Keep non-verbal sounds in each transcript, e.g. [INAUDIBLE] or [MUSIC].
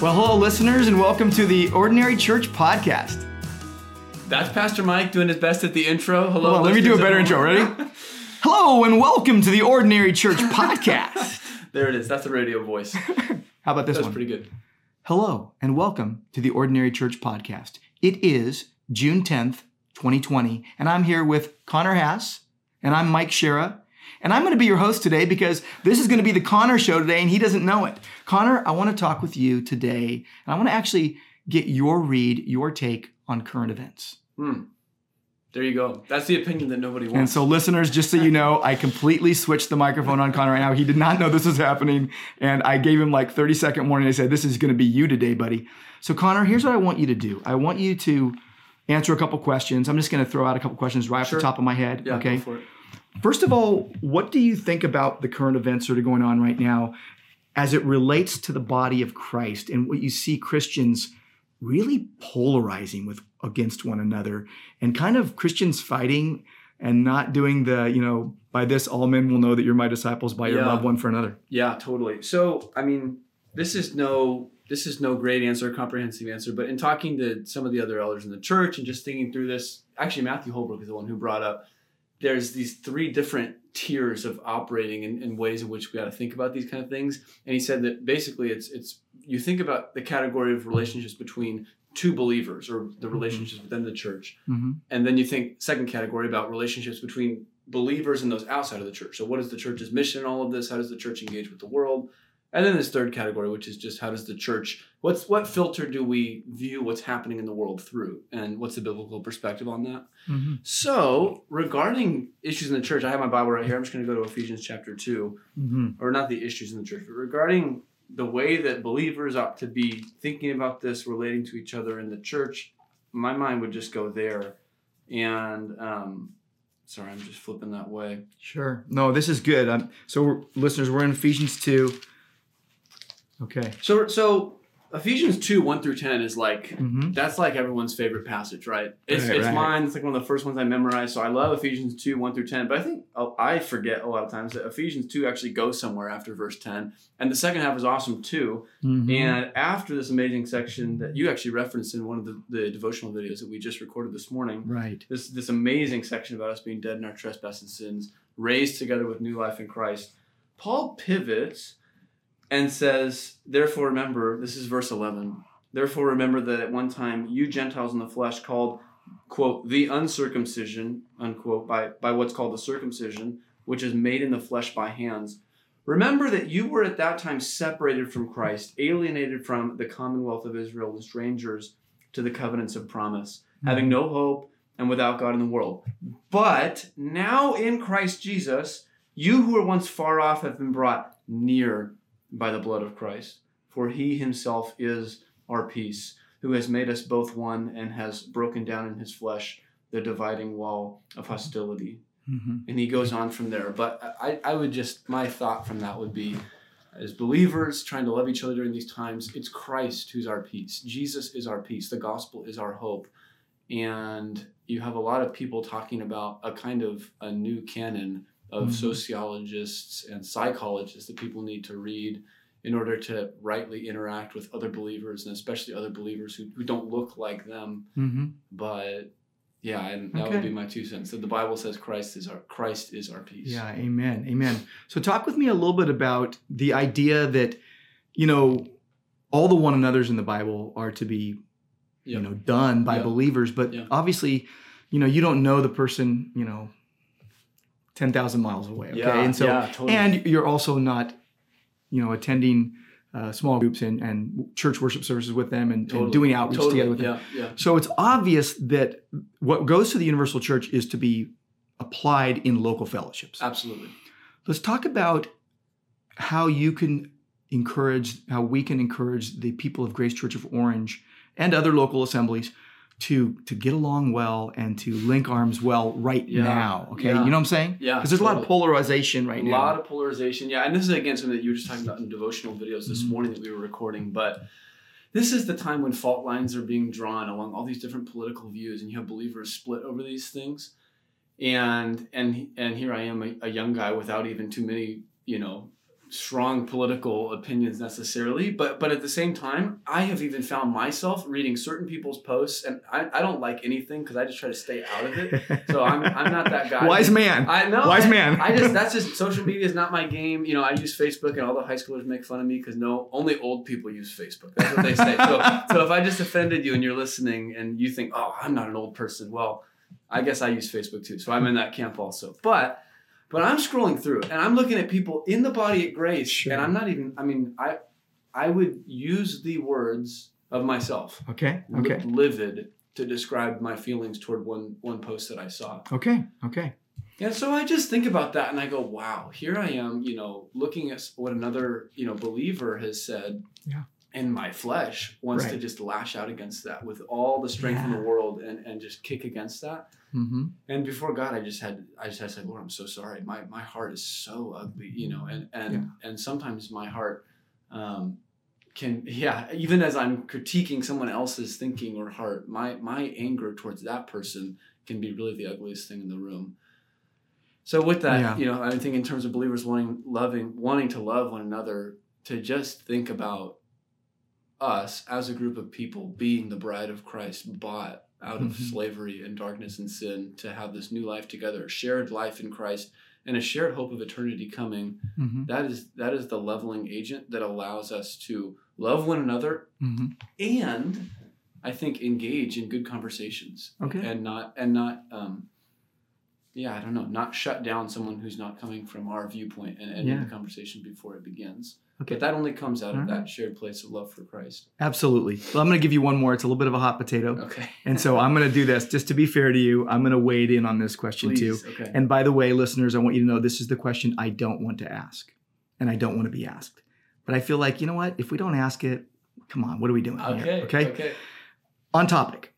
Well, hello, listeners, and welcome to the Ordinary Church Podcast. That's Pastor Mike doing his best at the intro. Hello. Hold on, let me do a better intro. Ready? [LAUGHS] hello, and welcome to the Ordinary Church [LAUGHS] Podcast. There it is. That's the radio voice. [LAUGHS] How about this That's one? pretty good. Hello, and welcome to the Ordinary Church Podcast. It is June 10th, 2020, and I'm here with Connor Hass, and I'm Mike Shera. And I'm going to be your host today because this is going to be the Connor show today, and he doesn't know it. Connor, I want to talk with you today, and I want to actually get your read, your take on current events. Hmm. There you go. That's the opinion that nobody wants. And so, listeners, just so you know, I completely switched the microphone on Connor right now. He did not know this was happening. And I gave him like 30 second warning. I said, This is going to be you today, buddy. So, Connor, here's what I want you to do I want you to answer a couple questions. I'm just going to throw out a couple questions right off the top of my head. yeah, okay. Go for it. First of all, what do you think about the current events that are going on right now as it relates to the body of Christ and what you see Christians really polarizing with against one another and kind of Christians fighting and not doing the, you know, by this all men will know that you're my disciples by your Yeah. love one for another. Yeah, totally. So, I mean, this is no this is no great answer, comprehensive answer, but in talking to some of the other elders in the church and just thinking through this, actually Matthew Holbrook is the one who brought up there's these three different tiers of operating in, in ways in which we got to think about these kind of things. And he said that basically it's it's you think about the category of relationships between two believers or the relationships within the church. Mm-hmm. And then you think second category about relationships between believers and those outside of the church. So what is the church's mission in all of this? How does the church engage with the world? And then this third category, which is just how does the church what's what filter do we view what's happening in the world through? And what's the biblical perspective on that? Mm-hmm. So regarding issues in the church, I have my Bible right here. I'm just gonna go to Ephesians chapter two Mm-hmm. or not the issues in the church, but regarding the way that believers ought to be thinking about this, relating to each other in the church, my mind would just go there. And um, sorry, I'm just flipping that way. Sure. No, this is good. Um, so, we're, listeners, we're in Ephesians 2. Okay. So, so Ephesians two one through ten is like Mm-hmm. that's like everyone's favorite passage, right? It's, Right, it's right. mine. It's like one of the first ones I memorized. So I love Ephesians two one through ten. But I think oh, I forget a lot of times that Ephesians two actually goes somewhere after verse ten, and the second half is awesome too. Mm-hmm. And after this amazing section that you actually referenced in one of the, the devotional videos that we just recorded this morning, right. this this amazing section about us being dead in our trespasses and sins, raised together with new life in Christ, Paul pivots and says, Therefore remember, this is verse 11, therefore remember that at one time you Gentiles in the flesh called, quote, the uncircumcision, unquote, by, by what's called the circumcision, which is made in the flesh by hands. Remember that you were at that time separated from Christ, alienated from the commonwealth of Israel, and strangers to the covenants of promise, hmm. having no hope and without God in the world. But now in Christ Jesus, you who were once far off have been brought near by the blood of Christ. For he himself is our peace, who has made us both one and has broken down in his flesh the dividing wall of hostility. Mm-hmm. And he goes on from there. But I, I would just, my thought from that would be as believers trying to love each other during these times, it's Christ who's our peace. Jesus is our peace. The gospel is our hope. And you have a lot of people talking about a kind of a new canon of Mhm. sociologists and psychologists that people need to read in order to rightly interact with other believers and especially other believers who, who don't look like them Mm-hmm. but yeah and that Okay. would be my two cents that the bible says christ is our christ is our peace Yeah, amen. Amen. So talk with me a little bit about the idea that, you know, all the one another's in the Bible are to be, you know, done by Yep. believers, but Yeah. obviously, you know, you don't know the person, you know, 10,000 miles away, okay? yeah and so yeah, totally. and you're also not, you know, attending uh, small groups and, and church worship services with them and, and doing outreach totally. together with them. yeah yeah So it's obvious that what goes to the universal church is to be applied in local fellowships. absolutely Let's talk about how you can encourage, how we can encourage the people of Grace Church of Orange and other local assemblies to to get along well and to link arms well right Yeah. now. Okay, Yeah. you know what I'm saying? yeah Because there's a lot of polarization right a now. A lot of polarization yeah and this is again something that you were just talking about in devotional videos this Mhm. morning that we were recording but this is the time when fault lines are being drawn along all these different political views and you have believers split over these things and and and here i am a, a young guy without even too many you know strong political opinions necessarily, but but at the same time, I have even found myself reading certain people's posts, and I, I don't like anything because I just try to stay out of it. So I'm, I'm not that guy. Wise man. I know. Wise I, man. I just that's just social media is not my game. You know, I use Facebook, and all the high schoolers make fun of me because no, only old people use Facebook. That's what they say. so so if I just offended you and you're listening and you think, oh, I'm not an old person, well, I guess I use Facebook too. So I'm in that camp also. But but I'm scrolling through and I'm looking at people in the body at Grace, Sure. and I'm not even. I mean, I I would use the words of myself, Okay. li- Okay. livid, to describe my feelings toward one one post that I saw. Okay. Okay. And so I just think about that and I go, wow, here I am, you know, looking at what another, you know, believer has said. Yeah. And my flesh wants to just lash out against that with all the strength in the world and, and just kick against that. Mm-hmm. And before God, I just had I just had to say, Lord, I'm so sorry. My my heart is so ugly, you know, and and and sometimes my heart um can yeah, even as I'm critiquing someone else's thinking or heart, my my anger towards that person can be really the ugliest thing in the room. So with that, Yeah. you know, I think in terms of believers wanting loving wanting to love one another, to just think about us as a group of people being the bride of Christ, bought out of Mhm. slavery and darkness and sin, to have this new life together, shared life in Christ, and a shared hope of eternity coming. Mm-hmm. That is that is the leveling agent that allows us to love one another Mm-hmm. and I think engage in good conversations Okay. and not and not um, yeah I don't know not shut down someone who's not coming from our viewpoint and end Yeah. the conversation before it begins. Okay. But that only comes out of All that shared place of love for Christ. Absolutely. Well, I'm going to give you one more. It's a little bit of a hot potato. Okay. [LAUGHS] And so I'm going to do this just to be fair to you. I'm going to wade in on this question too. Okay. And by the way, listeners, I want you to know this is the question I don't want to ask and I don't want to be asked. But I feel like, you know what? If we don't ask it, come on, what are we doing here? Okay. Okay. Okay. On topic.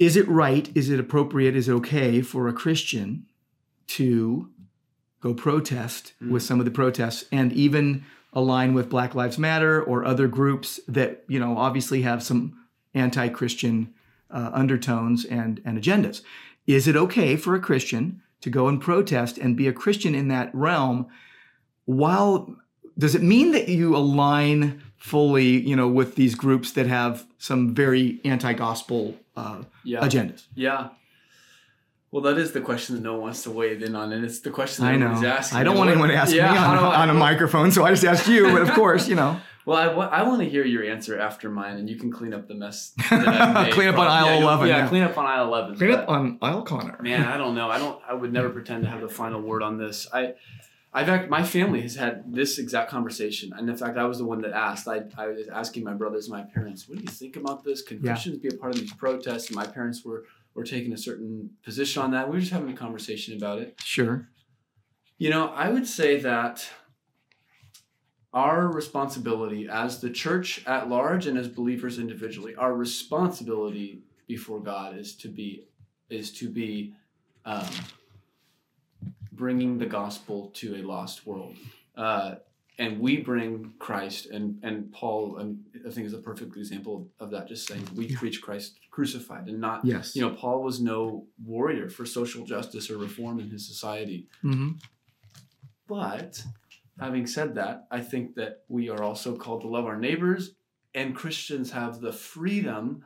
Is it right? Is it appropriate? Is it okay for a Christian to go protest Mm. with some of the protests and even align with Black Lives Matter or other groups that, you know, obviously have some anti-Christian uh, undertones and, and agendas? Is it okay for a Christian to go and protest and be a Christian in that realm while does it mean that you align fully, you know, with these groups that have some very anti-gospel uh, Yeah. agendas? Yeah. Well, that is the question that no one wants to weigh in on, and it's the question that I know. asking. I don't want anyone to ask Yeah, me on, on a [LAUGHS] microphone, so I just asked you. But of course, you know, [LAUGHS] Well, I, I want to hear your answer after mine, and you can clean up the mess. [LAUGHS] Clean up on aisle yeah, 11, Yeah, yeah. clean up on aisle eleven. clean but- up on aisle Connor. Man, I don't know. I don't. I would never pretend to have the final word on this. I, I've act, my family has had this exact conversation, and in fact, I was the one that asked. I, I was asking my brothers, and my parents, what do you think about this? Can Yeah. Christians be a part of these protests? And my parents were were taking a certain position on that. We were just having a conversation about it. Sure. You know, I would say that our responsibility as the church at large and as believers individually, our responsibility before God is to be is to be um, bringing the gospel to a lost world. Uh, and we bring Christ, and and Paul, um, I think, is a perfect example of that. Just saying, we Yeah. preach Christ crucified, and not Yes. you know, Paul was no warrior for social justice or reform in his society. hmm But having said that, I think that we are also called to love our neighbors, and Christians have the freedom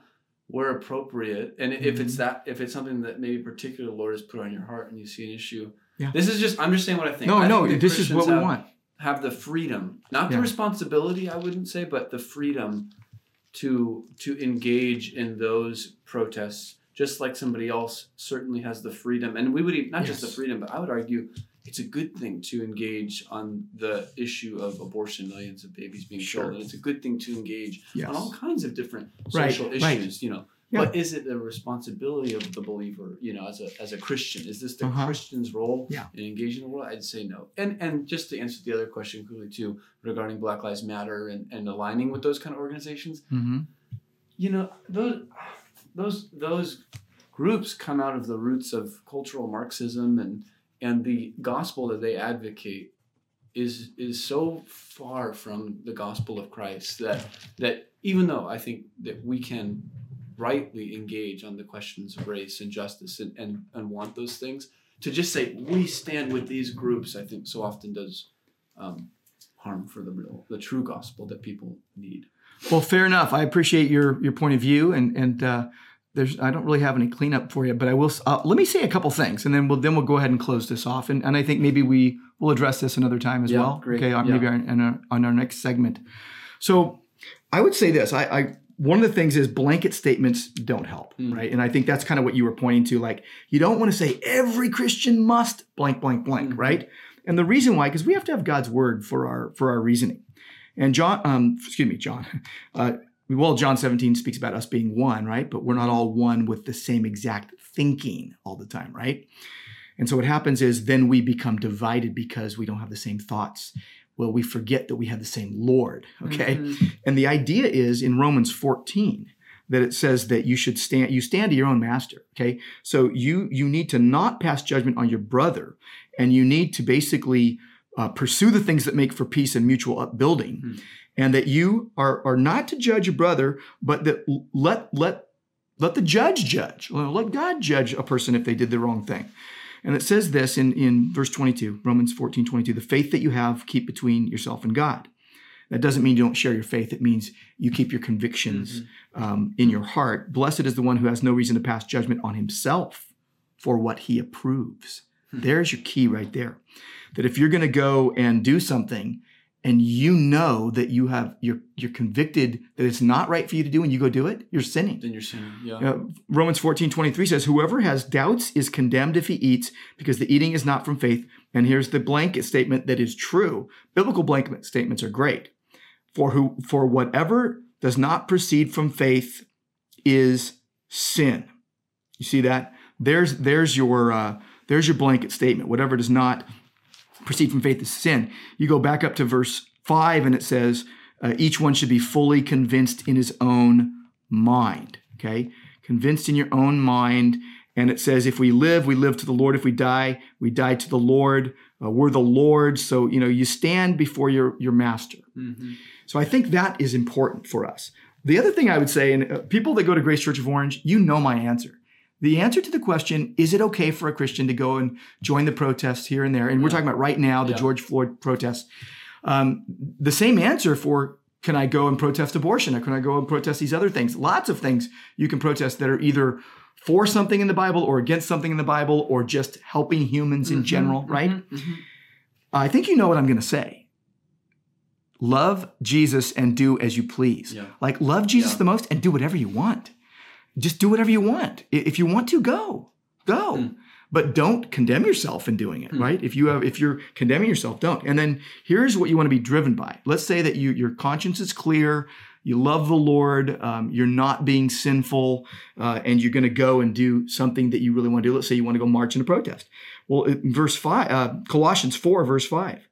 where appropriate. And if it's Mhm. that, if it's something that maybe particular Lord has put on your heart and you see an issue, Yeah. this is just, I'm just saying what I think. No, I no, think this is what we have, want. Have the freedom, not Yeah. the responsibility, I wouldn't say, but the freedom to to engage in those protests, just like somebody else certainly has the freedom. And we would even, not just the freedom, but I would argue it's a good thing to engage on the issue of abortion, millions of babies being Sure. killed, and it's a good thing to engage Yes. on all kinds of different social right. issues. You know, Yeah. but is it the responsibility of the believer? You know, as a as a Christian, is this the Uh-huh. Christian's role Yeah. in engaging the world? I'd say no. And and just to answer the other question quickly too, regarding Black Lives Matter and, and aligning with those kind of organizations, hmm you know those those those groups come out of the roots of cultural Marxism and and the gospel that they advocate is is so far from the gospel of Christ that that even though I think that we can rightly engage on the questions of race and justice and, and, and want those things to just say we stand with these groups I think so often does um, harm for the real, the true gospel that people need. Well, fair enough. I appreciate your your point of view, and and uh, there's I don't really have any cleanup for you, but I will. Uh, let me say a couple things, and then we'll then we'll go ahead and close this off. And and I think maybe we will address this another time as Yeah, well. great. Okay, Yeah. maybe on, on, our, on our next segment. So I would say this. I, I one of the things is blanket statements don't help, Mm. right? And I think that's kind of what you were pointing to. Like you don't want to say every Christian must blank blank blank, Mhm. right? And the reason why, because we have to have God's word for our for our reasoning. And John, um, excuse me, John. [LAUGHS] Uh, well, John 17 speaks about us being one, right? But we're not all one with the same exact thinking all the time, right? And so what happens is then we become divided because we don't have the same thoughts. Well, we forget that we have the same Lord, okay? Mhm. And the idea is in Romans 14 that it says that you should stand you stand to your own master, okay? So you you need to not pass judgment on your brother and you need to basically uh, pursue the things that make for peace and mutual upbuilding. Hmm. And that you are are not to judge your brother, but that let let let the judge judge. Let God judge a person if they did the wrong thing. And it says this in, in verse 22, Romans 14, 22, the faith that you have, keep between yourself and God. That doesn't mean you don't share your faith. It means you keep your convictions um, in your heart. Blessed is the one who has no reason to pass judgment on himself for what he approves. Hmm. There's your key right there. That if you're going to go and do something and you know that you have you're you're convicted that it's not right for you to do and you go do it, you're sinning. Then you're sinning. Yeah. Uh, Romans 14, 23 says, Whoever has doubts is condemned if he eats, because the eating is not from faith. And here's the blanket statement that is true. Biblical blanket statements are great. For who for whatever does not proceed from faith is sin. You see that? There's there's your uh, there's your blanket statement. Whatever does not proceed from faith is sin. You go back up to verse five, and it says, uh, "Each one should be fully convinced in his own mind." Okay, convinced in your own mind. And it says, if we live, we live to the Lord. If we die, we die to the Lord. Uh, we're the Lord. So, you know, you stand before your, your master. Mhm. So I think that is important for us. The other thing I would say, and uh, people that go to Grace Church of Orange, you know my answer. The answer to the question, is it okay for a Christian to go and join the protests here and there? And we're talking about right now, the Yeah. George Floyd protests. Um, the same answer for can I go and protest abortion or can I go and protest these other things? Lots of things you can protest that are either for something in the Bible or against something in the Bible or just helping humans in Mhm, general, right? mhm, mhm. I think you know what I'm going to say. Love Jesus and do as you please. Yeah. Like love Jesus Yeah. the most and do whatever you want. Just do whatever you want. If you want to go, go. Hmm. But don't condemn yourself in doing it, Hmm. right? If you have if you're condemning yourself, don't. And then here's what you want to be driven by. Let's say that you your conscience is clear, you love the Lord, um, you're not being sinful, uh, and you're going to go and do something that you really want to do. Let's say you want to go march in a protest. Well, in verse five, uh, Colossians four, verse five.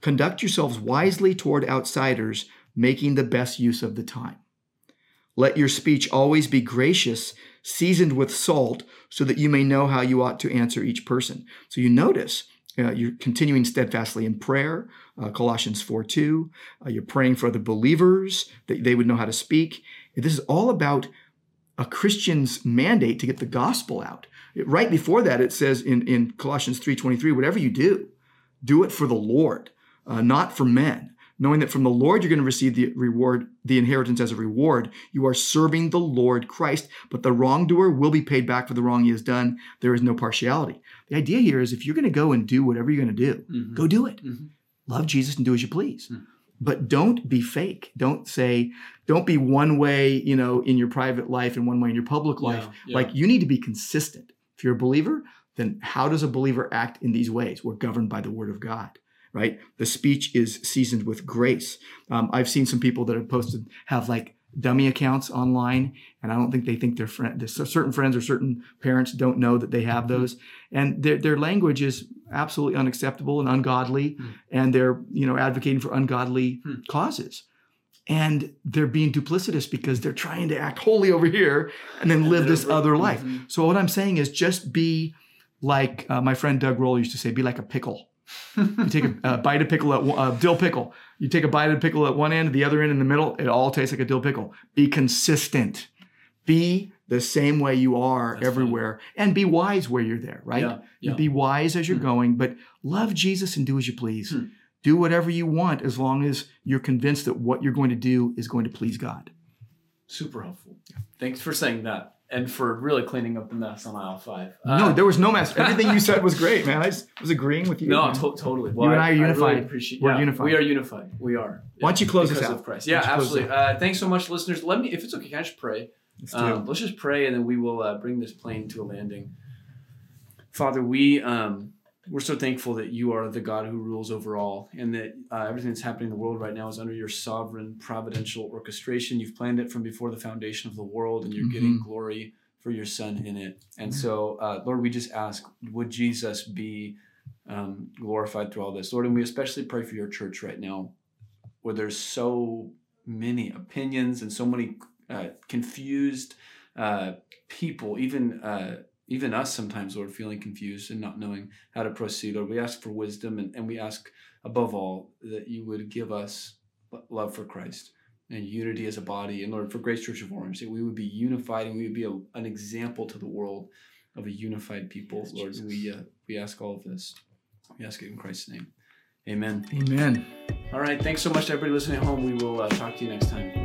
Conduct yourselves wisely toward outsiders, making the best use of the time. Let your speech always be gracious, seasoned with salt, so that you may know how you ought to answer each person. So you notice uh, you're continuing steadfastly in prayer, uh, Colossians 4 2. Uh, you're praying for other believers that they would know how to speak. This is all about a Christian's mandate to get the gospel out. Right before that, it says in, in Colossians 3.23, whatever you do, do it for the Lord, uh, not for men, knowing that from the Lord you're going to receive the reward, the inheritance as a reward. You are serving the Lord Christ, but the wrongdoer will be paid back for the wrong he has done. There is no partiality. The idea here is if you're going to go and do whatever you're going to do, Mhm. go do it. Mhm. Love Jesus and do as you please. Mhm. But don't be fake. Don't say, don't be one way, you know, in your private life and one way in your public life. Yeah, yeah. Like you need to be consistent. If you're a believer, then how does a believer act in these ways? We're governed by the word of God, right? The speech is seasoned with grace. Um, I've seen some people that have posted have like dummy accounts online, and I don't think they think their friend, certain friends or certain parents don't know that they have those, and their their language is absolutely unacceptable and ungodly, Hmm. and they're you know advocating for ungodly Hmm. causes. And they're being duplicitous because they're trying to act holy over here and then live this other life. Mhm. So what I'm saying is just be like uh, my friend Doug Roll used to say, be like a pickle. You take a, bite of pickle at one- uh, dill pickle. You take a bite of pickle at one end, the other end in the middle. It all tastes like a dill pickle. Be consistent. Be the same way you are That's everywhere, and be wise where you're there. Right? Yeah, yeah. Be wise as you're Hmm. going, but love Jesus and do as you please. Hmm. do whatever you want as long as you're convinced that what you're going to do is going to please God. Super helpful. Thanks for saying that and for really cleaning up the mess on aisle five. no, Uh, there was no mess. Everything you said was [LAUGHS] great, man. I just was agreeing with you. No, to- totally. You and I are really unified. appreciate, We're yeah, unified. We are unified. We are. Why don't you close us because out? of Christ. Yeah, don't you close us absolutely. Uh, thanks so much, listeners. Let me, if it's okay, can I just pray? Let's Um, let's just pray, and then we will uh, bring this plane to a landing. Father, we um, we're so thankful that you are the God who rules over all, and that uh, everything that's happening in the world right now is under your sovereign, providential orchestration. You've planned it from before the foundation of the world, and you're getting Mm-hmm. glory for your Son in it. And so, uh, Lord, we just ask, would Jesus be um, glorified through all this, Lord? And we especially pray for your church right now, where there's so many opinions and so many uh, confused uh, people, even uh, even us sometimes, Lord, feeling confused and not knowing how to proceed. Lord, we ask for wisdom and, and we ask above all that you would give us love for Christ and unity as a body. And Lord, for Grace Church of Orange, that we would be unified and we would be a, an example to the world of a unified people. Yes, Lord, Jesus. we uh, we ask all of this. We ask it in Christ's name. Amen. Amen. All right. Thanks so much to everybody listening at home. We will uh, talk to you next time.